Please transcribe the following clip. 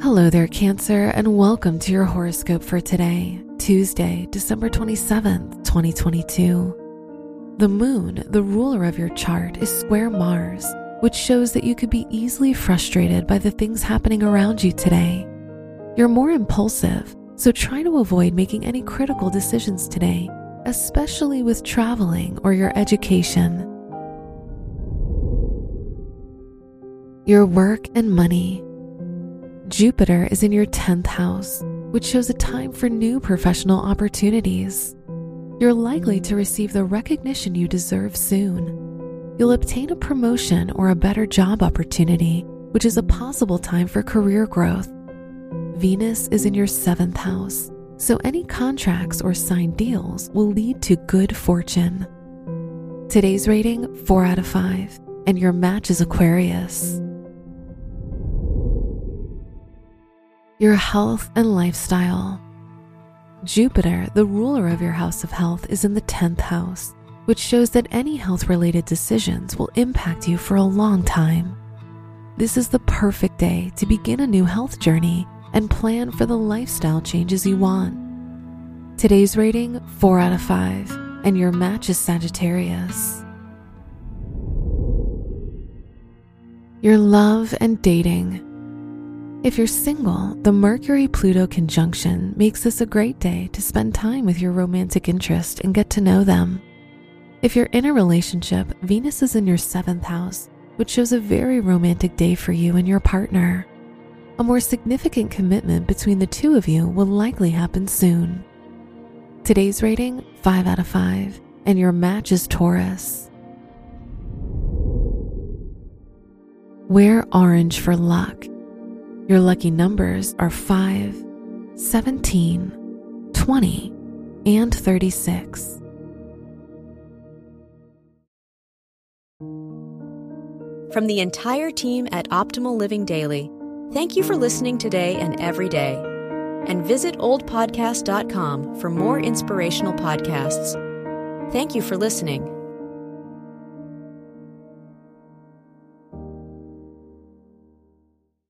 Hello there, Cancer, and welcome to your horoscope for today, Tuesday, December 27th, 2022. The moon, the ruler of your chart, is square Mars, which shows that you could be easily frustrated by the things happening around you today. You're more impulsive, so try to avoid making any critical decisions today, especially with traveling or your education. Your work and money. Jupiter is in your 10th house, which shows a time for new professional opportunities. You're likely to receive the recognition you deserve soon. You'll obtain a promotion or a better job opportunity, which is a possible time for career growth. Venus is in your 7th house, so any contracts or signed deals will lead to good fortune. Today's rating 4 out of 5, and your match is Aquarius. Your health and lifestyle. Jupiter, the ruler of your house of health, is in the 10th house, which shows that any health related decisions will impact you for a long time. This is the perfect day to begin a new health journey and plan for the lifestyle changes you want. Today's rating 4 out of 5, and your match is Sagittarius. Your love and dating. If you're single, the Mercury Pluto conjunction makes this a great day to spend time with your romantic interest and get to know them. If you're in a relationship, Venus is in your seventh house, which shows a very romantic day for you and your partner. A more significant commitment between the two of you will likely happen soon. Today's rating 5 out of 5, and your match is Taurus. Wear orange for luck your lucky numbers are 5, 17, 20, and 36. From the entire team at Optimal Living Daily, thank you for listening today and every day. And visit oldpodcast.com for more inspirational podcasts. Thank you for listening.